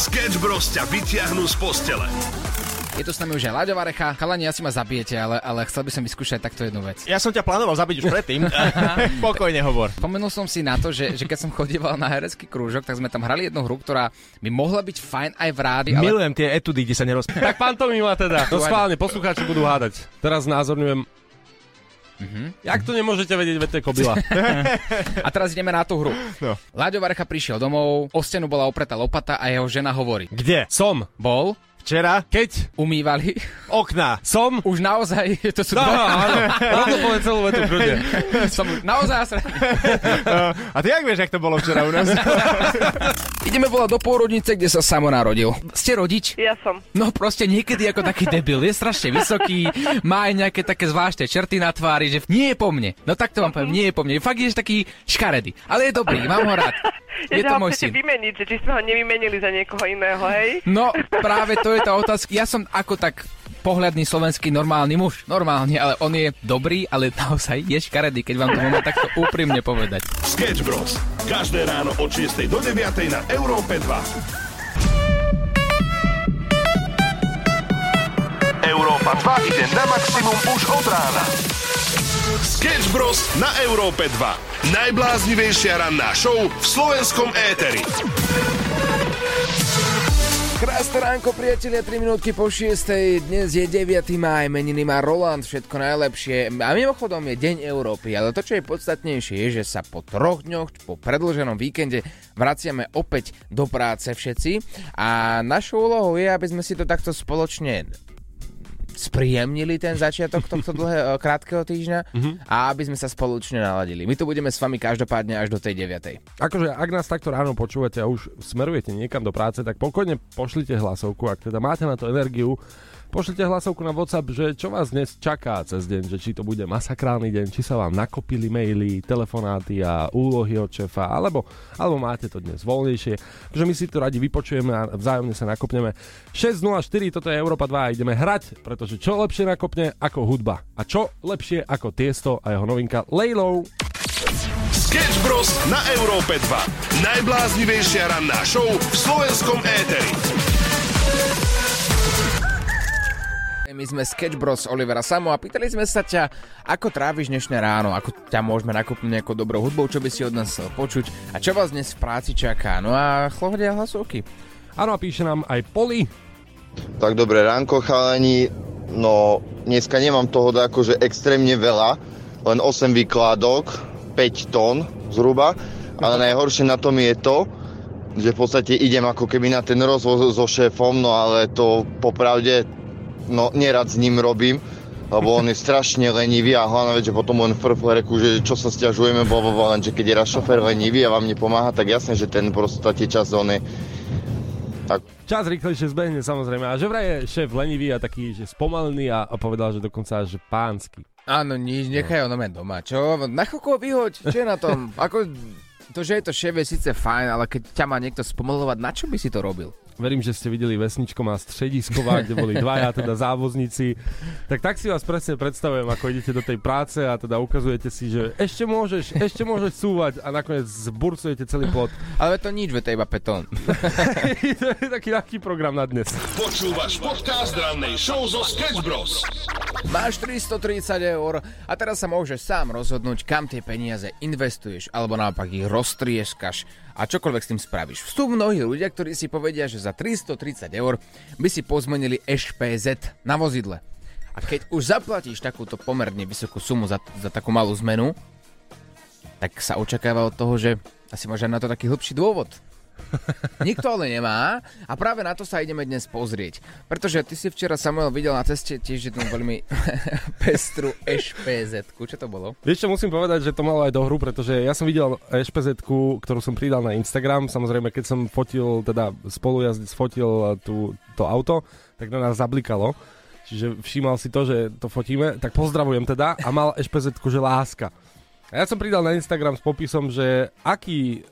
Sketch Bros ťa vyťahnú z postele. Je tu s nami už aj Láďo Varecha. Chalani, asi ma zabijete, ale, ale chcel by som vyskúšať takto jednu vec. Ja som ťa plánoval zabiť už predtým. Pokojne hovor. Spomenul som si na to, že, že keď som chodíval na herecký krúžok, tak sme tam hrali jednu hru, ktorá by mohla byť fajn aj v rádi, ale Milujem tie etudy, kde sa neroz... Tak pantomima teda. No schválne, poslucháči budú hádať. Teraz znázorňujem Jak to nemôžete vedieť, veď to je kobila. a teraz ideme na tú hru. No. Láďo Varecha prišiel domov, o stenu bola opretá lopata a jeho žena hovorí. Kde? Som. Bol, Včera? Keď umývali, Okna. som... už naozaj, to sú No, dva, áno, rovno povedz celú vetu kľudne. som už naozaj nasraný. A ty jak vieš, jak to bolo včera u nás? Ideme volať do pôrodnice, kde sa samo narodil. Ste rodič? Ja som. No proste niekedy ako taký debil, je strašne vysoký, má aj nejaké také zvláštne čerty na tvári, že nie je po mne. No tak to vám poviem, nie je po mne. Fakt je taký škaredý, ale je dobrý, mám ho rád. Je že to môj syn. vymeniť, že či sme ho nevymenili za niekoho iného, hej? No práve to je tá otázka. Ja som ako tak pohľadný slovenský normálny muž. Normálne, ale on je dobrý, ale naozaj je škaredý, keď vám to môžem takto úprimne povedať. Sketch Bros. Každé ráno od 6 do 9 na Európe 2. Európa 2 ide na maximum už od rána. Sketch Bros. na Európe 2. Najbláznivejšia ranná show v slovenskom éteri. Krásne ránko, priatelia, 3 minútky po 6. Dnes je 9. maj, meniny má Roland, všetko najlepšie. A mimochodom je Deň Európy, ale to, čo je podstatnejšie, je, že sa po troch dňoch, po predlženom víkende vraciame opäť do práce všetci. A našou úlohou je, aby sme si to takto spoločne spríjemnili ten začiatok tohto dlhého, krátkeho týždňa a aby sme sa spoločne naladili. My tu budeme s vami každopádne až do tej 9. Akože, ak nás takto ráno počúvate a už smerujete niekam do práce, tak pokojne pošlite hlasovku, ak teda máte na to energiu, pošlite hlasovku na WhatsApp, že čo vás dnes čaká cez deň, že či to bude masakrálny deň, či sa vám nakopili maily, telefonáty a úlohy od šefa, alebo, alebo máte to dnes voľnejšie. Takže my si to radi vypočujeme a vzájomne sa nakopneme. 6.04, toto je Európa 2 a ideme hrať, pretože čo lepšie nakopne ako hudba. A čo lepšie ako Tiesto a jeho novinka Lejlou. Sketch Bros. na Európe 2. Najbláznivejšia ranná show v slovenskom éteri. My sme Sketch Bros. Olivera Samo a pýtali sme sa ťa, ako tráviš dnešné ráno, ako ťa môžeme nakúpiť nejakou dobrou hudbou, čo by si od nás chcel počuť? A čo vás dnes v práci čaká. No a chlodia hlasovky. Áno a píše nám aj Poli, Tak dobré ránko chalani, no dneska nemám toho akože extrémne veľa, len 8 výkladok, 5 tón zhruba, ale najhoršie na tom je to, že v podstate idem ako keby na ten rozvoz so šéfom, no ale to popravde, no nerad s ním robím, lebo on je strašne lenivý a hlavne že potom len frfle reku, že čo sa stiažujeme, bo, bo, bo, len že keď je raz šofér lenivý a vám nepomáha, tak jasne, že ten proste čas on je tak Čas rýchlejšie zbehne samozrejme. A že vraj je šéf lenivý a taký, že spomalený a, a povedal, že dokonca že pánsky. Áno, nič, nechaj ho na mňa doma. Čo? Na chvíľku ho vyhoď, čo je na tom? Ako, to, že je to šéf, je síce fajn, ale keď ťa má niekto spomalovať, na čo by si to robil? Verím, že ste videli Vesničko má stredisková, kde boli dvaja teda závozníci. Tak tak si vás presne predstavujem, ako idete do tej práce a teda ukazujete si, že ešte môžeš, ešte môžeš súvať a nakoniec zburcujete celý plot. Ale to nič, ve to je iba petón. to je taký ľahký program na dnes. Počúvaš podcast rannej show zo Sketch Bros. Máš 330 eur a teraz sa môžeš sám rozhodnúť, kam tie peniaze investuješ, alebo naopak ich roztrieskaš a čokoľvek s tým spravíš. Sú mnohí ľudia, ktorí si povedia, že za 330 eur by si pozmenili HPZ na vozidle. A keď už zaplatíš takúto pomerne vysokú sumu za, za takú malú zmenu, tak sa očakáva od toho, že asi máš na to taký hĺbší dôvod. Nikto ale nemá a práve na to sa ideme dnes pozrieť. Pretože ty si včera, Samuel, videl na ceste tiež jednu veľmi pestru špz Čo to bolo? Vieš čo, musím povedať, že to malo aj do hru, pretože ja som videl špz ktorú som pridal na Instagram. Samozrejme, keď som fotil, teda spolujazdec fotil tú, to auto, tak na nás zablikalo. Čiže všímal si to, že to fotíme. Tak pozdravujem teda a mal špz že láska. A ja som pridal na Instagram s popisom, že aký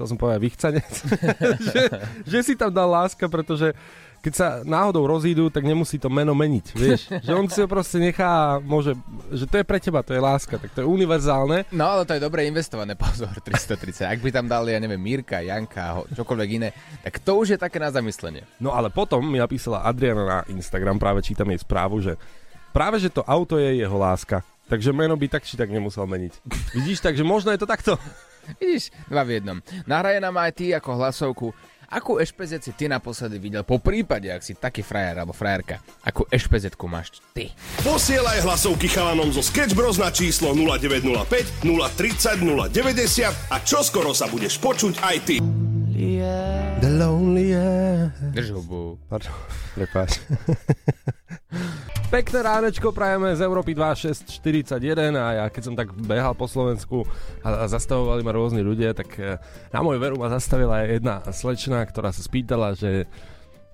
chcel som povedať vychcanec, že, že si tam dal láska, pretože keď sa náhodou rozídu, tak nemusí to meno meniť, vieš. Že on si ho proste nechá môže, že to je pre teba, to je láska, tak to je univerzálne. No ale to je dobre investované, pozor, 330. Ak by tam dali, ja neviem, Mirka, Janka, čokoľvek iné, tak to už je také na zamyslenie. No ale potom mi napísala Adriana na Instagram, práve čítam jej správu, že práve, že to auto je jeho láska. Takže meno by tak či tak nemusel meniť. Vidíš, takže možno je to takto. Vidíš, dva v jednom. Nahraje nám aj ty ako hlasovku. Akú ešpezet si ty naposledy videl? Po prípade, ak si taký frajer alebo frajerka, akú ešpezetku máš ty? Posielaj hlasovky chalanom zo Sketch Bros na číslo 0905 030 090 a čoskoro sa budeš počuť aj ty. The lonely air. Drž hubu. Pardon, prepáč. Pekné ránečko prajeme z Európy 2641 a ja keď som tak behal po Slovensku a, a zastavovali ma rôzni ľudia, tak eh, na môj veru ma zastavila aj jedna slečna, ktorá sa spýtala, že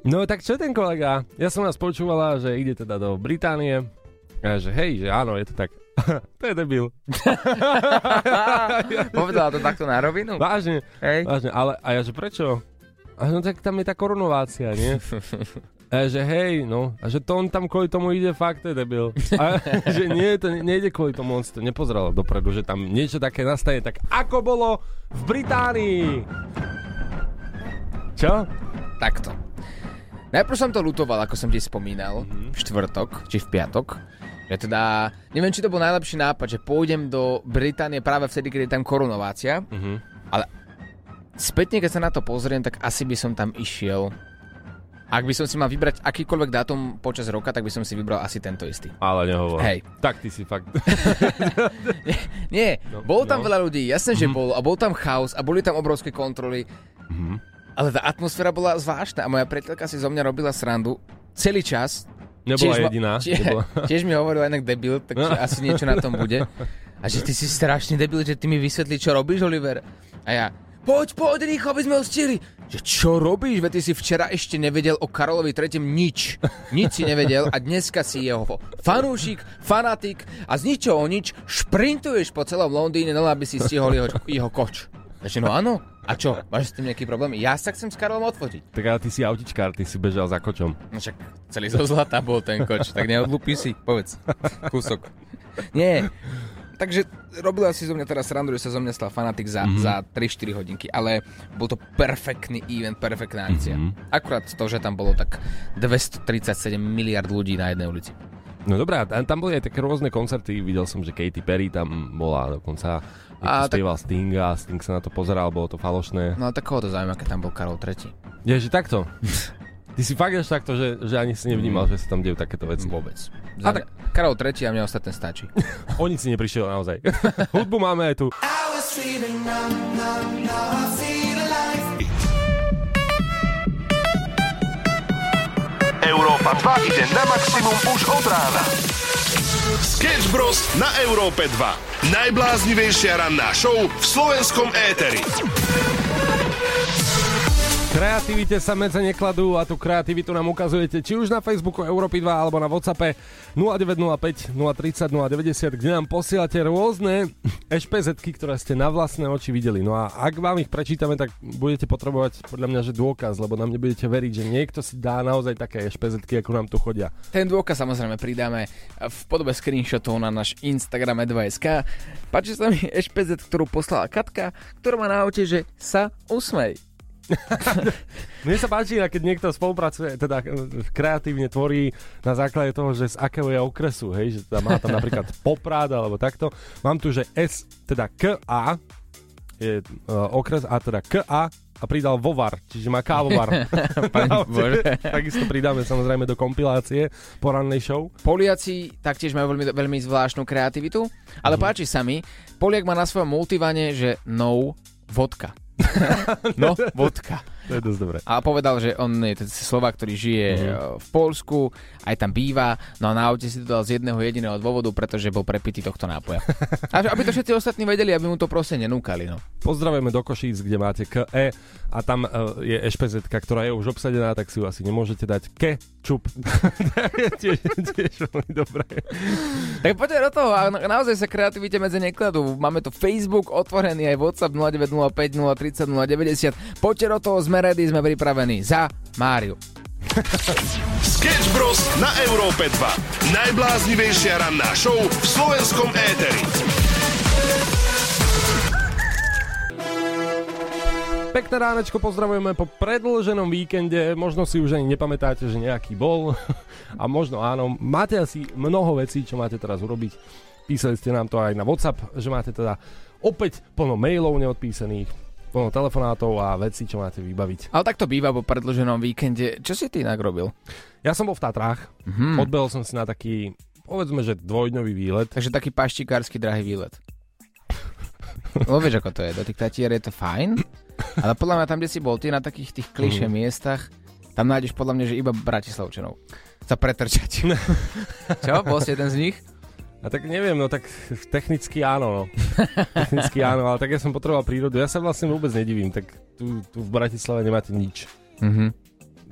no tak čo ten kolega? Ja som nás počúvala, že ide teda do Británie a že hej, že áno, je to tak. to je debil. Povedala to takto na rovinu? Vážne, Hej. vážne, ale a ja že prečo? A no tak tam je tá korunovácia, nie? A ja, že hej, no, a že to on tam kvôli tomu ide, fakt je debil. A že nie, to ne- nejde kvôli tomu, on si to nepozeral dopredu, že tam niečo také nastane, tak ako bolo v Británii. Čo? Takto. Najprv som to lutoval, ako som ti spomínal, v štvrtok, či v piatok. Že teda, neviem, či to bol najlepší nápad, že pôjdem do Británie práve vtedy, keď je tam korunovácia. Mhm. Ale spätne, keď sa na to pozriem, tak asi by som tam išiel. Ak by som si mal vybrať akýkoľvek dátum počas roka, tak by som si vybral asi tento istý. Ale nehovor. Hej. Tak ty si fakt... Nie, No, bol tam no. veľa ľudí, jasné, že bol. A bol tam chaos a boli tam obrovské kontroly. Ale tá atmosféra bola zvláštna a moja priateľka si zo mňa robila srandu celý čas. Nebola ma- jediná. Tie, Nebola. tiež mi hovoril inak debil, takže asi niečo na tom bude. A že ty si strašný debil, že ty mi vysvetlí, čo robíš, Oliver. A ja, poď, poď, rýchlo, aby sme ho stihli. Že čo robíš? Veď ty si včera ešte nevedel o Karolovi III. nič. Nič si nevedel a dneska si jeho fanúšik, fanatik a z ničoho nič šprintuješ po celom Londýne, len aby si stihol jeho, jeho koč. Takže no áno. A čo? Máš s tým nejaký problém? Ja sa chcem s Karolom odfotiť. tak ale ty si autičkár, ty si bežal za kočom. No však celý zo zlata bol ten koč, tak neodlúpi si, povedz. Kúsok. Nie. Takže robila si zo mňa teraz srandu, že sa zo mňa stal fanatik za, mm-hmm. za 3-4 hodinky, ale bol to perfektný event, perfektná akcia. Mm-hmm. Akurát to, že tam bolo tak 237 miliard ľudí na jednej ulici. No dobré, a tam boli aj také rôzne koncerty, videl som, že Katy Perry tam bola dokonca, A a tak- spieval Sting a Sting sa na to pozeral, bolo to falošné. No a tak koho to zaujíma, keď tam bol Karol III. Je, že takto. Ty si fakt až takto, že, že ani si nevnímal, že sa tam dejú takéto veci. Vôbec. A Za tak- Karol III a mňa ostatné stačí. O nic si neprišiel naozaj. Hudbu máme aj tu. Európa 2 ide na maximum už od rána. Sketch Bros. na Európe 2. Najbláznivejšia ranná show v slovenskom éteri. Kreativite sa medze nekladú a tú kreativitu nám ukazujete či už na Facebooku Európy 2 alebo na Whatsappe 0905 030 090, kde nám posielate rôzne ešpezetky, ktoré ste na vlastné oči videli. No a ak vám ich prečítame, tak budete potrebovať podľa mňa, že dôkaz, lebo nám nebudete veriť, že niekto si dá naozaj také ešpezetky, ako nám tu chodia. Ten dôkaz samozrejme pridáme v podobe screenshotov na náš Instagram 2SK. Páči sa mi ešpezet, ktorú poslala Katka, ktorá má na aute, že sa usmej. Mne sa páči, keď niekto spolupracuje, teda eh, kreatívne tvorí na základe toho, že z akého je okresu, hej, že tam má tam napríklad Poprad alebo takto. Mám tu, že S, teda KA, je uh, okres a teda KA a pridal Vovar, čiže má kávovar. Takisto pridáme samozrejme do kompilácie porannej show. Poliaci taktiež majú veľmi, veľmi zvláštnu kreativitu, ale páči sa mi, Poliak má na svojom multivane, že no vodka. no vodka. To je dosť dobré. A povedal, že on je ten Slovak, ktorý žije Mhm. mm. v Polsku, aj tam býva, no a na aute si to dal z jedného jediného dôvodu, pretože bol prepitý tohto nápoja. A aby to všetci ostatní vedeli, aby mu to proste nenúkali. No. Pozdravujeme do Košíc, kde máte KE a tam uh, je ešpezetka, ktorá je už obsadená, tak si ju asi nemôžete dať. Kečup. to je tiež, tiež veľmi dobré. Tak poďte do toho a na- naozaj sa kreativite medzi nekladú. Máme tu Facebook otvorený, aj WhatsApp 0905 030 090. Poďte do toho, sme ready, sme pripravení. Za Máriu. Sketch Bros. na Európe 2. Najbláznivejšia ranná show v slovenskom éteri. Pekné ránečko, pozdravujeme po predlženom víkende. Možno si už ani nepamätáte, že nejaký bol. A možno áno, máte asi mnoho vecí, čo máte teraz urobiť. Písali ste nám to aj na WhatsApp, že máte teda opäť plno mailov neodpísaných, plno telefonátov a vecí, čo máte vybaviť. Ale tak to býva po predloženom víkende. Čo si ty inak robil? Ja som bol v Tatrách, Mhm. odbehol som si na taký, povedzme, že dvojdňový výlet. Takže taký paštikársky drahý výlet. No vieš, ako to je. Do tých tatier je to fajn, ale podľa mňa tam, kde si bol ty na takých tých klišé miestach, tam nájdeš podľa mňa, že iba Bratislavčanov. Sa pretrčať. Čo? Bol si jeden z nich? A tak neviem, no tak technicky áno, no. Technicky áno, ale tak ja som potreboval prírodu. Ja sa vlastne vôbec nedivím, tak tu, tu v Bratislave nemáte nič. Mhm.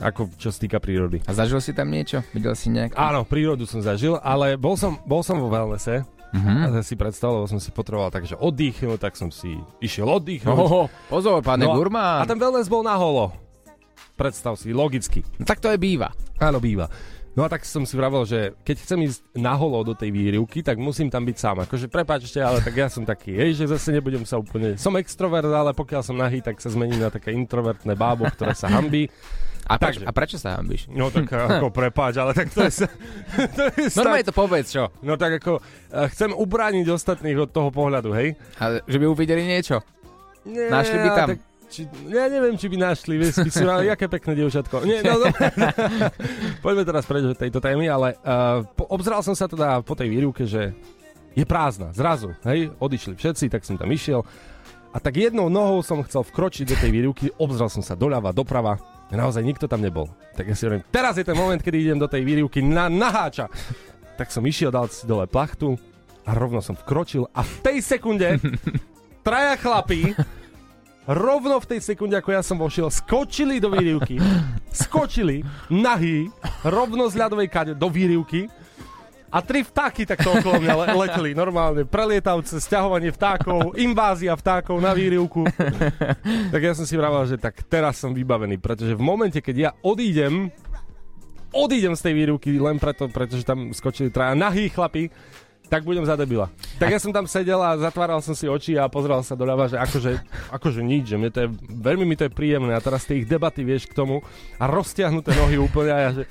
Ako čo sa týka prírody. A zažil si tam niečo? Videl si nejak? Áno, prírodu som zažil, ale bol som, bol som vo wellnesse Mhm. a si predstavoval, som si potreboval takže oddychnúť, tak som si išiel oddychnúť. Oho, pozor, pane No Gurmán. A ten wellness bol na holo. Predstav si, logicky. No, tak to je býva. Áno, býva. No a tak som si vravel, že keď chcem ísť na holo do tej výrivky, tak musím tam byť sám. Akože prepáčte, ale tak ja som taký, hej, že zase nebudem sa úplne... Som extrovert, ale pokiaľ som nahý, tak sa zmením na také introvertné bábo, ktoré sa hambí. A, preč, Takže. a prečo sa hambíš? No tak ako prepáč, ale tak to je... To je sa- Normálne to povedz, čo? No tak ako eh, chcem ubrániť ostatných od toho pohľadu, hej? Ale, že by uvideli niečo? Nie, Našli by tam. Tak, či, ja neviem, či by našli, by sú, ale jaké pekné dievčatko. Nie, no, no. Poďme teraz preč od tejto témy, ale uh, po, obzral som sa teda po tej výrivke, že je prázdna, zrazu, hej, odišli všetci, tak som tam išiel. A tak jednou nohou som chcel vkročiť do tej výrivky, obzral som sa doľava, doprava, naozaj nikto tam nebol. Tak ja si hovorím, teraz je ten moment, kedy idem do tej výrivky na naháča. Tak som išiel, dal si dole plachtu a rovno som vkročil a v tej sekunde traja chlapí rovno v tej sekunde, ako ja som vošiel, skočili do výrivky, skočili nahý, rovno z ľadovej kade do výrivky. A tri vtáky takto okolo mňa le- leteli, normálne, prelietavce, sťahovanie vtákov, invázia vtákov na výrivku. tak ja som si vravel, že tak teraz som vybavený, pretože v momente, keď ja odídem, odídem z tej výrivky len preto, pretože tam skočili traja nahý chlapi, tak budem za debila. Tak ja som tam sedel a zatváral som si oči a pozeral sa doľava, že akože, akože nič, že mne to je, veľmi mi to je príjemné a teraz tie ich debaty, vieš, k tomu a roztiahnuté nohy úplne a ja, že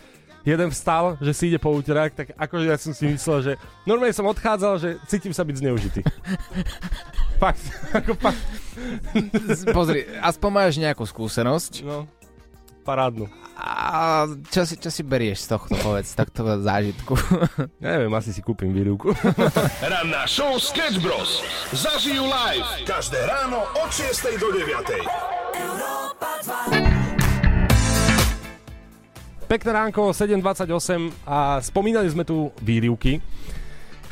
jeden vstal, že si ide po úterák, tak akože ja som si myslel, že normálne som odchádzal, že cítim sa byť zneužitý. fakt, ako fakt, Pozri, aspoň máš nejakú skúsenosť. no, parádnu. A čo si, čo si berieš z tohto, povedz, z tohto zážitku? Neviem, asi si kúpim výrivku. Ranná show Sketch Bros. Zažijú live každé ráno od 6 do 9. Pekné ránko, 7.28 a spomínali sme tu výrivky.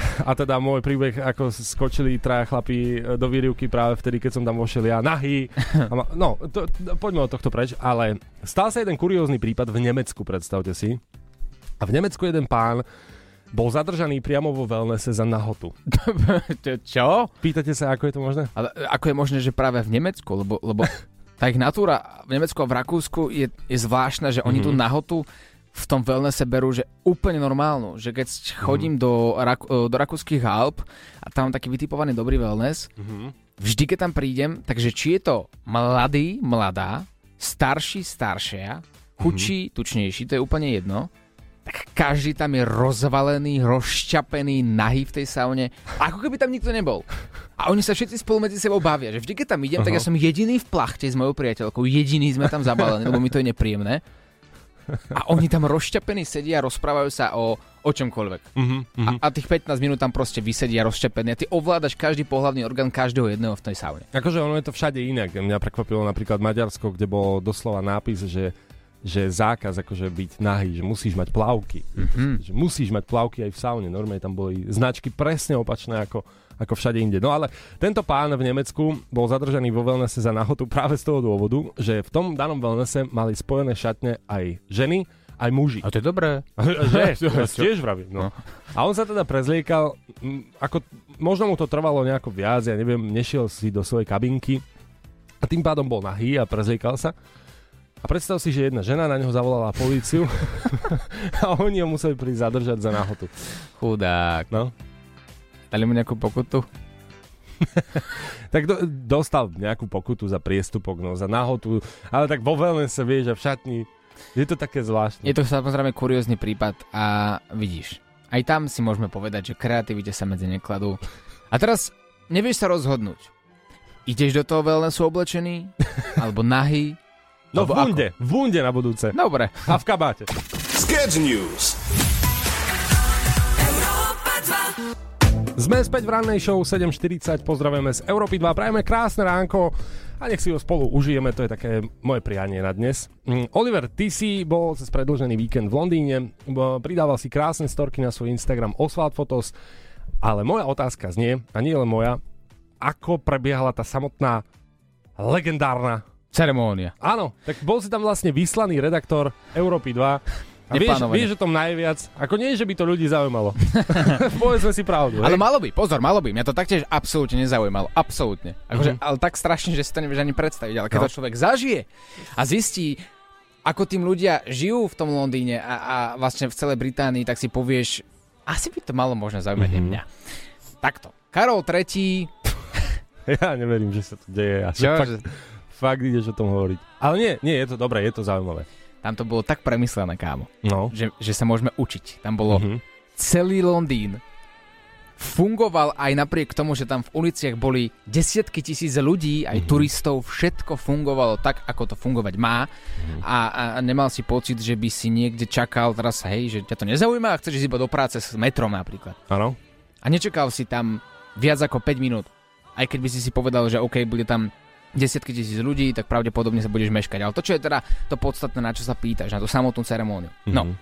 A teda môj príbeh, ako skočili traja chlapí do výrivky práve vtedy, keď som tam vošiel ja nahý. Ma, no, to, to, poďme od tohto preč, ale stal sa jeden kuriózny prípad v Nemecku, predstavte si. A v Nemecku jeden pán bol zadržaný priamo vo wellnesse za nahotu. čo? Pýtate sa, ako je to možné? Ale ako je možné, že práve v Nemecku, lebo, lebo tá ich natúra v Nemecku a v Rakúsku je, je zvláštna, že oni tú nahotu v tom wellnesse berú, že úplne normálnu. Že keď chodím do, Rak- do rakúskych Alp a tam taký vytipovaný dobrý wellness, vždy keď tam prídem, takže či je to mladý, mladá, starší, staršia, chudší, tučnejší, to je úplne jedno, tak každý tam je rozvalený, rozšťapený, nahý v tej saune, ako keby tam nikto nebol. A oni sa všetci spolu medzi sebou bavia, že vždy, keď tam idem, tak ja som jediný v plachte s mojou priateľkou, jediný sme tam zabalení, lebo mi to je nepríjemné. A oni tam rozšťapení sedia a rozprávajú sa o, o čomkoľvek. Uh-huh, uh-huh. A, a tých 15 minút tam proste vysedia rozšťapený a ty ovládaš každý pohlavný orgán každého jedného v tej saune. Akože ono je to všade inak. Mňa prekvapilo napríklad Maďarsko, kde bol doslova nápis, že že zákaz akože byť nahý, že musíš mať plavky. Mm-hmm. Že musíš mať plavky aj v saune. Normálne tam boli značky presne opačné ako, ako všade inde. No ale tento pán v Nemecku bol zadržaný vo wellnesse za nahotu práve z toho dôvodu, že v tom danom wellnesse mali spojené šatne aj ženy, aj muži. A to je dobré. že, to tiež vravím. No. A on sa teda prezliekal, ako možno mu to trvalo nejako viac, ja neviem, nešiel si do svojej kabinky a tým pádom bol nahý a prezliekal sa. A predstav si, že jedna žena na neho zavolala políciu a oni ho museli prísť zadržať za náhotu. Chudák. No. Dali mu nejakú pokutu? Tak do, dostal nejakú pokutu za priestupok, no za náhotu, ale tak vo sa vieš a v šatni je to také zvláštne. Je to samozrejme kuriózny prípad a vidíš, aj tam si môžeme povedať, že kreativite sa medzi nekladú. A teraz nevieš sa rozhodnúť. Ideš do toho wellnessu oblečený? Alebo nahý? No v bunde, v bunde na budúce. Dobre. A v kabáte. Sketch News. Sme späť v rannej show 7.40, pozdravujeme z Európy 2, prajeme krásne ránko a nech si ho spolu užijeme, to je také moje prianie na dnes. Mm, Oliver, ty si bol cez predlžený víkend v Londýne, pridával si krásne storky na svoj Instagram Oswald Photos, ale moja otázka znie, a nie len moja, ako prebiehala tá samotná legendárna Ceremónia. Áno, tak bol si tam vlastne vyslaný redaktor Európy 2. Vieš, vieš o tom najviac. Ako nie, že by to ľudí zaujímalo. Povedzme si pravdu. Ale hej? malo by, pozor, malo by. Mňa to taktiež absolútne nezaujímalo. Absolútne. Akože, mm-hmm. Ale tak strašne, že si to nevieš ani predstaviť. Ale keď no. to človek zažije a zistí, ako tým ľudia žijú v tom Londýne a, a vlastne v celej Británii, tak si povieš, asi by to malo možno zaujímať mm-hmm. mňa. Takto. Karol III... ja neverím, že sa to deje. Ja Čo, fakt... že fakt ideš o tom hovoriť. Ale nie, nie, je to dobré, je to zaujímavé. Tam to bolo tak premyslené, kámo, no. že, že sa môžeme učiť. Tam bolo mm-hmm. celý Londýn fungoval aj napriek tomu, že tam v uliciach boli desiatky tisíc ľudí, aj mm-hmm. turistov, všetko fungovalo tak, ako to fungovať má mm-hmm. a, a nemal si pocit, že by si niekde čakal teraz, hej, že ťa to nezaujíma a chceš ísť iba do práce s metrom napríklad. Áno. A nečakal si tam viac ako 5 minút. Aj keď by si si povedal, že OK, bude tam desiatky tisíc ľudí, tak pravdepodobne sa budeš meškať. Ale to, čo je teda to podstatné, na čo sa pýtaš, na tú samotnú ceremóniu. Mm-hmm. No,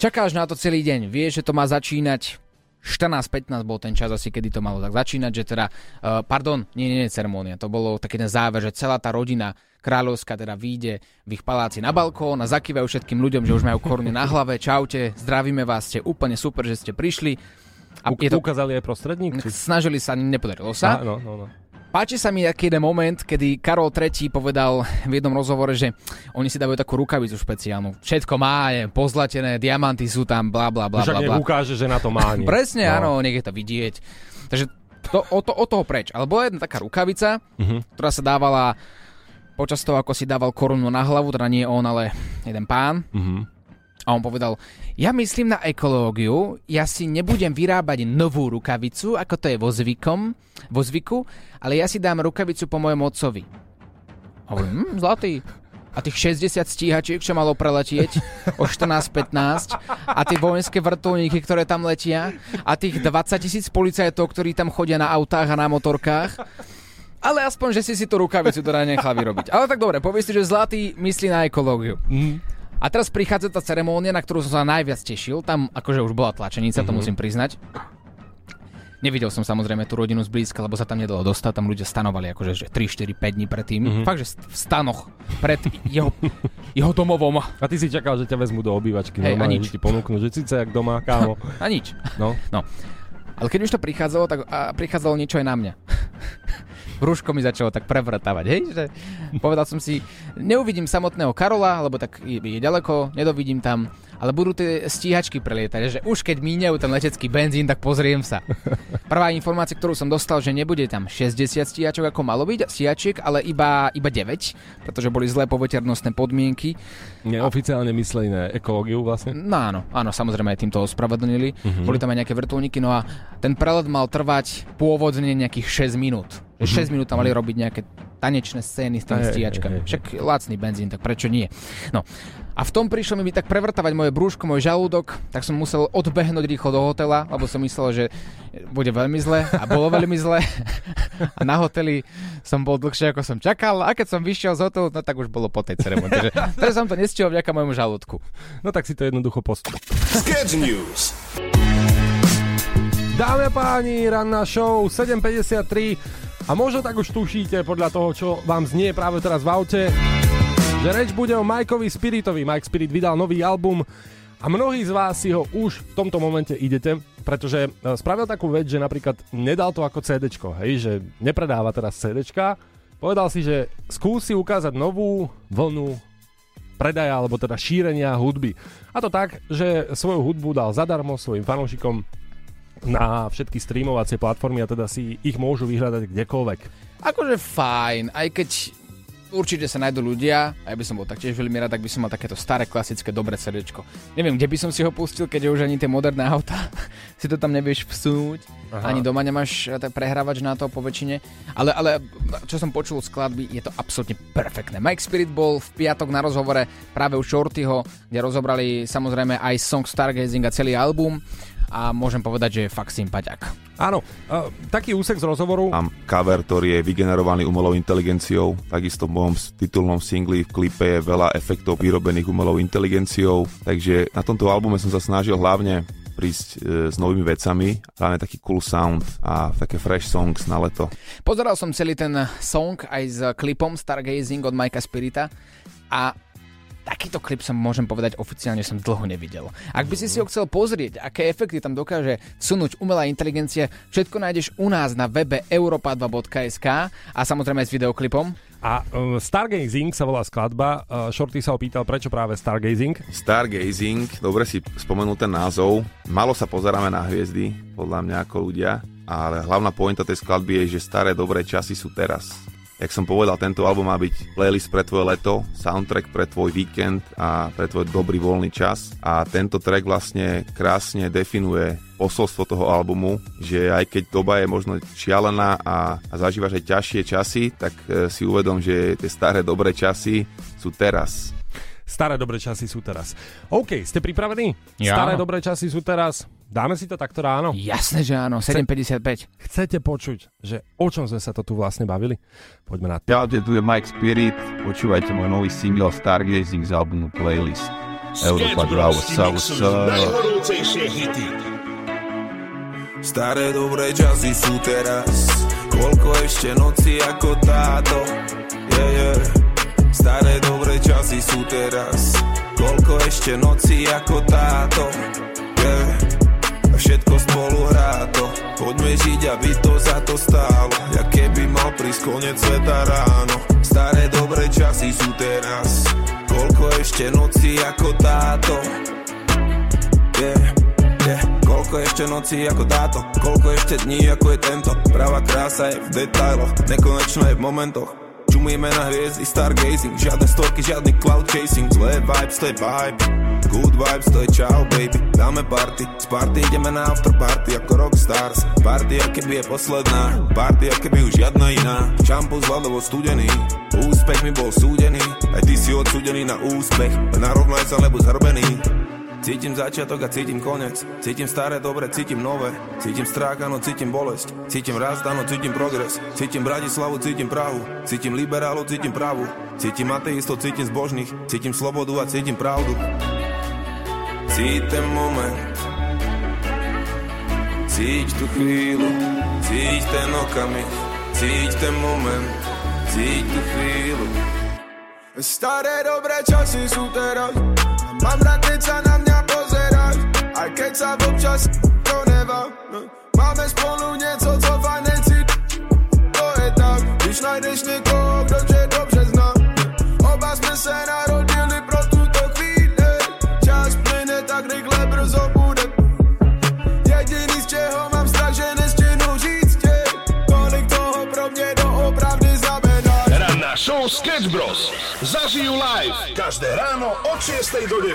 čakáš na to celý deň, vieš, že to má začínať 14-15 bol ten čas asi, kedy to malo tak začínať, že teda, uh, pardon, nie, nie, nie, ceremónia, to bolo taký ten záver, že celá tá rodina kráľovská teda vyjde v ich paláci na balkón a zakývajú všetkým ľuďom, že už majú koruny na hlave, čaute, zdravíme vás, ste úplne super, že ste prišli. A U- je to... Ukázali aj prostredník? Snažili sa, nepodarilo sa. A, no, no, no. Páči sa mi taký jeden moment, kedy Karol III povedal v jednom rozhovore, že oni si dávajú takú rukavicu špeciálnu. Všetko má, je pozlatené, diamanty sú tam, bla bla bla. Však bla, bla. ukáže, že na to má. Nie. Presne, no. áno, nech je to vidieť. Takže to, o, to, o toho preč. Ale bola jedna taká rukavica, uh-huh. ktorá sa dávala počas toho, ako si dával korunu na hlavu, teda nie on, ale jeden pán. Uh-huh. A on povedal, ja myslím na ekológiu, ja si nebudem vyrábať novú rukavicu, ako to je vo, zvykom, vo zvyku, ale ja si dám rukavicu po mojom otcovi. Hovorím, hm, zlatý. A tých 60 stíhačiek, čo malo preletieť o 14.15 a tie vojenské vrtulníky, ktoré tam letia a tých 20 tisíc policajtov, ktorí tam chodia na autách a na motorkách. Ale aspoň, že si si tú rukavicu teda nechal vyrobiť. Ale tak dobre, povieš si, že zlatý myslí na ekológiu. Mm. A teraz prichádza tá ceremónia, na ktorú som sa najviac tešil. Tam akože už bola tlačenica, mm-hmm. to mhm. musím priznať. Nevidel som samozrejme tú rodinu zblízka, lebo sa tam nedalo dostať. Tam ľudia stanovali akože že 3, 4, 5 dní predtým. Mm-hmm. Fakt, že v stanoch pred jeho, jeho domovom. A ty si čakal, že ťa vezmu do obývačky. Hej, a nič. Že ti ponúknu, že síce jak doma, kámo. a nič. No. no. Ale keď už to prichádzalo, tak a prichádzalo niečo aj na mňa. Brúško mi začalo tak prevrtávať, hej, že povedal som si, neuvidím samotného Karola, lebo tak je, je ďaleko, nedovidím tam, ale budú tie stíhačky prelietať, že už keď míňajú ten letecký benzín, tak pozriem sa. Prvá informácia, ktorú som dostal, že nebude tam 60 stíhačok, ako malo byť, stíhačiek, ale iba, iba 9, pretože boli zlé poveternostné podmienky. Neoficiálne mysleli na ekológiu vlastne? No áno, áno, samozrejme aj týmto ospravedlnili. Uh-huh. Boli tam aj nejaké vrtulníky, no a ten prelet mal trvať pôvodne nejakých 6 minút. Mm-hmm. 6 minút tam mali robiť nejaké tanečné scény s tými stíhačkami. Však lacný benzín, tak prečo nie? No. A v tom prišlo mi tak prevrtávať moje brúško, môj žalúdok, tak som musel odbehnúť rýchlo do hotela, lebo som myslel, že bude veľmi zle a bolo veľmi zle. A na hoteli som bol dlhšie, ako som čakal a keď som vyšiel z hotelu, no tak už bolo po tej ceremonii. Takže teraz som to nestihol vďaka môjmu žalúdku. No tak si to jednoducho postup. Sketch News. Dámy a páni, ranná show 7.53 a možno tak už tušíte podľa toho, čo vám znie práve teraz v aute, že reč bude o Mikeovi Spiritovi. Mike Spirit vydal nový album a mnohí z vás si ho už v tomto momente idete, pretože e, spravil takú vec, že napríklad nedal to ako CD, hej, že nepredáva teraz CD, povedal si, že skúsi ukázať novú vlnu predaja alebo teda šírenia hudby. A to tak, že svoju hudbu dal zadarmo svojim fanúšikom na všetky streamovacie platformy a teda si ich môžu vyhľadať kdekoľvek. Akože fajn, aj keď určite sa nájdú ľudia, a ja by som bol taktiež veľmi rád, ak by som mal takéto staré, klasické, dobré CD. Neviem, kde by som si ho pustil, keď už ani tie moderné auta si to tam nevieš vsunúť, Aha. ani doma nemáš eh, prehrávač na to po väčšine. Ale, ale čo som počul z skladby, je to absolútne perfektné. Mike Spirit bol v piatok na rozhovore práve u Shortyho, kde rozobrali samozrejme aj song Stargazing a celý album a môžem povedať, že je fakt sympatiak. Áno, uh, taký úsek z rozhovoru. Mám cover, ktorý je vygenerovaný umelou inteligenciou. Takisto v mojom titulnom singli v klipe je veľa efektov vyrobených umelou inteligenciou. Takže na tomto albume som sa snažil hlavne prísť e, s novými vecami, hlavne taký cool sound a také fresh songs na leto. Pozeral som celý ten song aj s klipom Stargazing od Mikea Spirita a takýto klip som môžem povedať oficiálne som dlho nevidel. Ak by si si ho chcel pozrieť, aké efekty tam dokáže sunúť umelá inteligencia, všetko nájdeš u nás na webe europa2.sk a samozrejme aj s videoklipom. A uh, Stargazing sa volá skladba. Uh, Shorty sa opýtal, prečo práve Stargazing? Stargazing, dobre si spomenul ten názov. Malo sa pozeráme na hviezdy, podľa mňa ako ľudia, ale hlavná pointa tej skladby je, že staré dobré časy sú teraz Jak som povedal, tento album má byť playlist pre tvoje leto, soundtrack pre tvoj víkend a pre tvoj dobrý voľný čas. A tento track vlastne krásne definuje posolstvo toho albumu, že aj keď doba je možno šialená a, a zažívaš aj ťažšie časy, tak e, si uvedom, že tie staré dobré časy sú teraz. Staré dobré časy sú teraz. OK, ste pripravení? Ja. Staré dobré časy sú teraz. Dáme si to takto ráno? Jasné, že áno, 7.55. Chcete počuť, že o čom sme sa to tu vlastne bavili? Poďme na to. Čaute, tu je Mike Spirit, počúvajte môj nový single Stargazing z albumu Playlist. Európa 2, what's up, what's up. Najhorúcejšie hity. Staré dobré časy sú teraz Koľko ešte noci ako táto yeah, yeah. Staré dobré časy sú teraz Koľko ešte noci ako táto yeah a všetko spolu hrá to. Poďme žiť, aby to za to stálo. Ja keby mal prísť koniec sveta ráno. Staré dobré časy sú teraz. Koľko ešte noci ako táto? Yeah, yeah. Koľko ešte noci ako táto? Koľko ešte dní ako je tento? Pravá krása je v detailoch Nekonečno je v momentoch. Čumujeme na hviezdy, stargazing Žiadne storky, žiadny cloud chasing. Zlé to je vibe Good vibes, to je čau baby. Dáme party, z party ideme na after party Ako rockstars. Party, aké by je posledná. Party, aké by už žiadna iná. Šampus vladovo studený. Úspech mi bol súdený. Aj ty si odsúdený na úspech. Narovnaj sa, lebo zhrbený Cítim začiatok a cítim konec. Cítim staré, dobre, cítim nové. Cítim strach, áno, cítim bolesť. Cítim rast, áno, cítim progres. Cítim Bratislavu, cítim Prahu. Cítim liberálov, cítim pravu Cítim ateistov, cítim zbožných. Cítim slobodu a cítim pravdu Cíť ten moment. Cíť tú chvíľu Cíť ten okamih. Cíť ten moment Cíť tú chvíľu. Staré dobré časy sú teraz. Mám rád, keď sa na mňa pozeráš. Aj keď sa občas to nevá. Máme spolu niečo, co fajn necít. To je tak. Když najdeš niekoho, Sketch Bros. Zažijú live každé ráno od 6 do 9.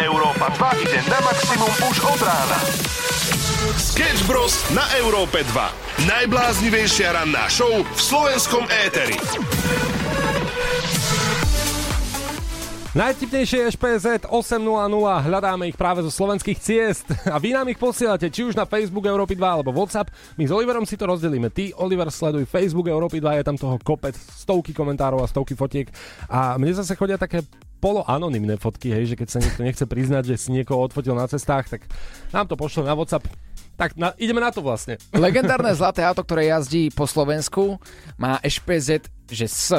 Európa 2 ide na maximum už od rána. Sketch Bros. na Európe 2. Najbláznivejšia ranná show v slovenskom éteri. Najtipnejšie špz 800, hľadáme ich práve zo slovenských ciest a vy nám ich posielate či už na Facebook Európy 2 alebo WhatsApp. My s Oliverom si to rozdelíme. Ty, Oliver, sleduj Facebook Európy 2, je tam toho kopec, stovky komentárov a stovky fotiek a mne zase chodia také poloanonymné fotky, hej, že keď sa niekto nechce priznať, že si niekoho odfotil na cestách, tak nám to pošlo na WhatsApp. Tak na, ideme na to vlastne. Legendárne zlaté auto, ktoré jazdí po Slovensku, má SPZ, že SC,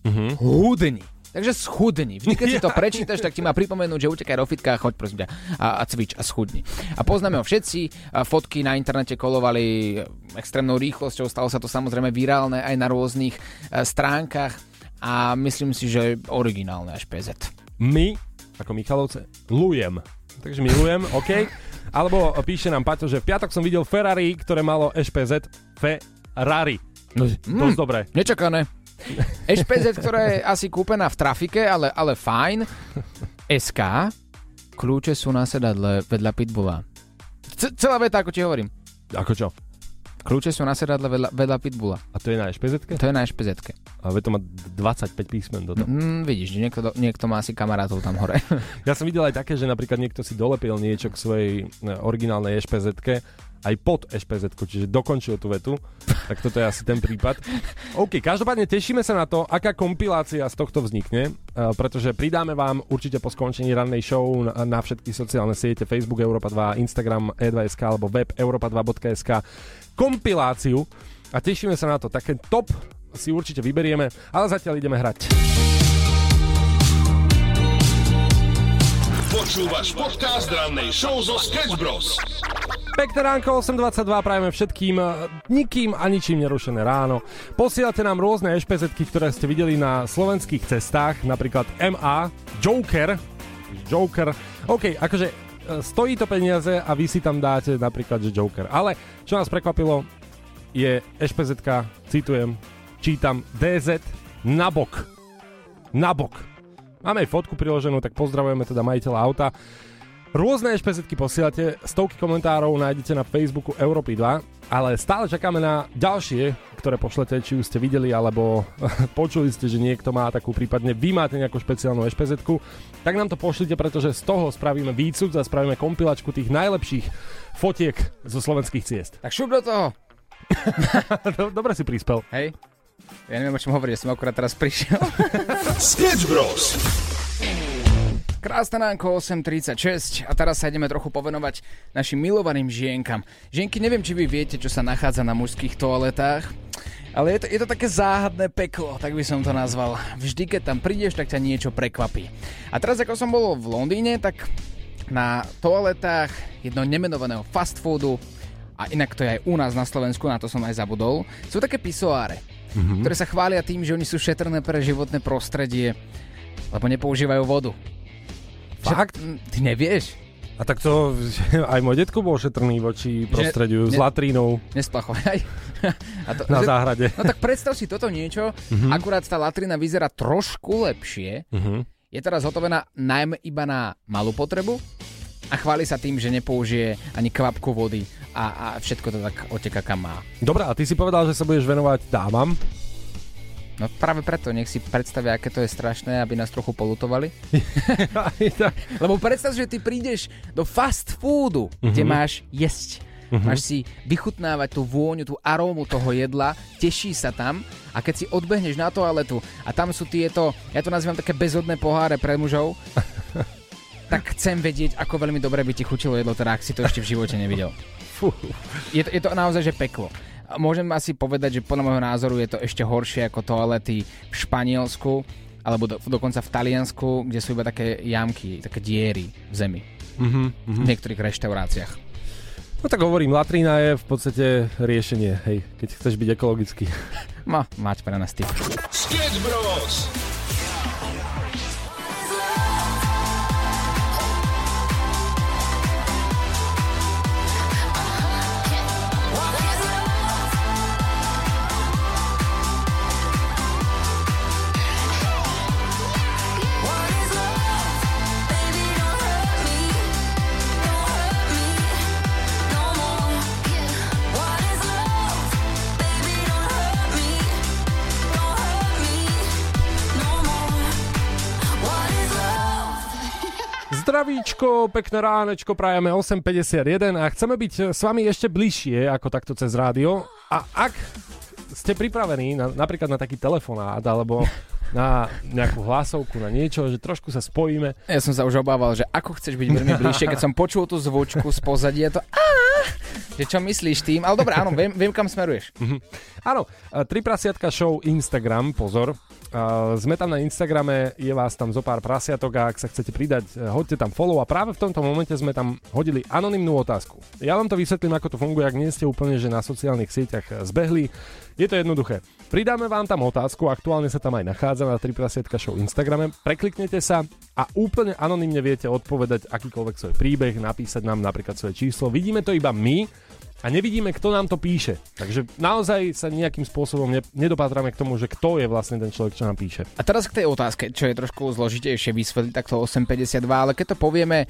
uh-huh. hudni. Takže schudni. Vždy, keď si to prečítaš, tak ti má pripomenúť, že utekaj do fitka a choď prosím ťa a, a cvič a schudni. A poznáme ho všetci. A fotky na internete kolovali extrémnou rýchlosťou. Stalo sa to samozrejme virálne aj na rôznych e, stránkach a myslím si, že originálne až PZ. My, ako Michalovce, lujem. Takže milujem, OK. Alebo píše nám Paťo, že v piatok som videl Ferrari, ktoré malo SPZ Ferrari. No, dosť mm, dobré. Nečakané. SPZ, ktorá je asi kúpená v trafike, ale, ale fajn. SK, kľúče sú na sedadle vedľa pitbulla. C- celá veta, ako ti hovorím. Ako čo? Kľúče sú na sedadle vedľa, vedľa pitbulla. A to je na špz To je na špz A to má 25 písmen do toho. Mm, vidíš, že niekto, niekto má asi kamarátov tam hore. ja som videl aj také, že napríklad niekto si dolepil niečo k svojej e, originálnej špz aj pod špz čiže dokončil tú vetu. Tak toto je asi ten prípad. OK, každopádne tešíme sa na to, aká kompilácia z tohto vznikne, uh, pretože pridáme vám určite po skončení rannej show na, na všetky sociálne siete Facebook Europa 2, Instagram E2SK alebo web europa2.sk kompiláciu a tešíme sa na to. Také top si určite vyberieme, ale zatiaľ ideme hrať. Počúvaš podcast rannej show zo Sketch Bros. Pekné ránko, 8.22, prajeme všetkým eh, nikým a ničím nerušené ráno. Posielate nám rôzne ešpz ktoré ste videli na slovenských cestách, napríklad MA, Joker, Joker, OK, akože eh, stojí to peniaze a vy si tam dáte napríklad, že Joker. Ale čo nás prekvapilo, je ešpz citujem, čítam DZ nabok. Nabok. Máme aj fotku priloženú, tak pozdravujeme teda majiteľa auta. Rôzne špezitky posielate, stovky komentárov nájdete na Facebooku Európy 2, ale stále čakáme na ďalšie, ktoré pošlete, či už ste videli, alebo počuli ste, že niekto má takú, prípadne vy máte nejakú špeciálnu špz tak nám to pošlite, pretože z toho spravíme výcud a spravíme kompilačku tých najlepších fotiek zo slovenských ciest. Tak šup do toho! Dobre si prispel. Hej. Ja neviem, o čom hovoriť, som akurát teraz prišiel. Sketch Bros. Krásne ránko, 8.36 a teraz sa ideme trochu povenovať našim milovaným žienkam. Žienky, neviem, či vy viete, čo sa nachádza na mužských toaletách, ale je to, je to také záhadné peklo, tak by som to nazval. Vždy, keď tam prídeš, tak ťa niečo prekvapí. A teraz, ako som bol v Londýne, tak na toaletách jedno nemenovaného fast foodu, a inak to je aj u nás na Slovensku, na to som aj zabudol, sú také pisoáre mm-hmm. ktoré sa chvália tým, že oni sú šetrné pre životné prostredie, lebo nepoužívajú vodu. Fakt? Že, ty nevieš? A tak to aj môj detko bol šetrný voči prostrediu ne, s latrínou. Nesplachovaj. A to, na že, záhrade. No tak predstav si toto niečo, uh-huh. akurát tá latrina vyzerá trošku lepšie. Uh-huh. Je teraz hotovená najmä iba na malú potrebu a chváli sa tým, že nepoužije ani kvapku vody a, a všetko to tak oteka kam má. Dobre, a ty si povedal, že sa budeš venovať dámam. No práve preto, nech si predstavia, aké to je strašné, aby nás trochu polutovali. Lebo predstav, že ty prídeš do fast foodu, uh-huh. kde mhm. máš jesť. Uh-huh. Máš si vychutnávať tú vôňu, tú arómu toho jedla, teší sa tam a keď si odbehneš na toaletu a tam sú tieto, ja to nazývam také bezodné poháre pre mužov, tak chcem vedieť, ako veľmi dobre by ti chutilo jedlo, teda ak si to ešte v živote nevidel. Je to, je to naozaj, že peklo. Môžem asi povedať, že podľa môjho názoru je to ešte horšie ako toalety v Španielsku, alebo do, dokonca v Taliansku, kde sú iba také jamky, také diery v zemi. Mm-hmm, V niektorých reštauráciách. No tak hovorím, latrina je v podstate riešenie, hej, keď chceš byť ekologický. No, mať pre nás tip. Sketch Bros. Zdravíčko, pekné ránečko, prajeme 8.51 a chceme byť s vami ešte bližšie ako takto cez rádio. A ak ste pripravení na, napríklad na taký telefonát alebo na nejakú hlasovku, na niečo, že trošku sa spojíme. Ja som sa už obával, že ako chceš byť veľmi bližšie, keď som počul tú zvučku z pozadia, to že čo myslíš tým? Ale dobre, áno, viem, viem kam smeruješ. Mhm. Áno, e, Tri prasiatka show Instagram, pozor. Uh, sme tam na Instagrame, je vás tam zo pár prasiatok a ak sa chcete pridať, e, hoďte tam follow a práve v tomto momente sme tam hodili anonymnú otázku. Ja vám to vysvetlím, ako to funguje, ak nie ste úplne že na sociálnych sieťach e, zbehli. Je to jednoduché. Pridáme vám tam otázku, aktuálne sa tam aj nachádza na 3 prasiatka show Instagrame. Prekliknete sa a úplne anonymne viete odpovedať akýkoľvek svoj príbeh, napísať nám napríklad svoje číslo. Vidíme to iba my, a nevidíme, kto nám to píše. Takže naozaj sa nejakým spôsobom ne, nedopátrame k tomu, že kto je vlastne ten človek, čo nám píše. A teraz k tej otázke, čo je trošku zložitejšie vysvetliť takto 8.52, ale keď to povieme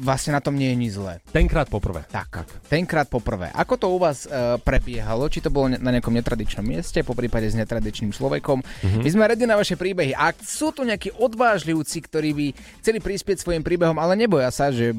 vlastne na tom nie je nič zlé. Tenkrát poprvé. Tak, tak. Tenkrát poprvé. Ako to u vás e, prebiehalo? Či to bolo na nejakom netradičnom mieste, po prípade s netradičným človekom? Mm-hmm. My sme radi na vaše príbehy. Ak sú tu nejakí odvážlivci, ktorí by chceli prispieť svojim príbehom, ale neboja sa, že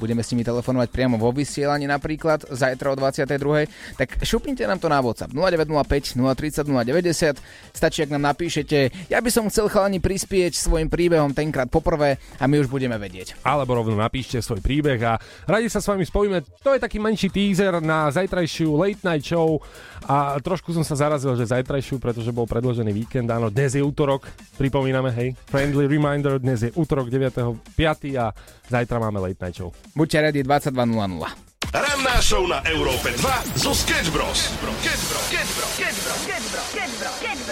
budeme s nimi telefonovať priamo vo vysielaní napríklad zajtra o 22. Tak šupnite nám to na WhatsApp 0905 030 090. Stačí, ak nám napíšete, ja by som chcel chalani prispieť svojim príbehom tenkrát poprvé a my už budeme vedieť. Alebo rovno napíšte svoj príbeh a radi sa s vami spojíme. To je taký menší teaser na zajtrajšiu late night show a trošku som sa zarazil, že zajtrajšiu, pretože bol predložený víkend, áno, dnes je útorok, pripomíname, hej, friendly reminder, dnes je útorok 9.5. a zajtra máme late night show. Buďte ready 22.00. Ranná show na Európe 2 zo Bros. Sketch Bros. Sketch Bros. Sketch Bros. Sketch Bros. Sketch Bros. Sketch Bros. Sketch Bros.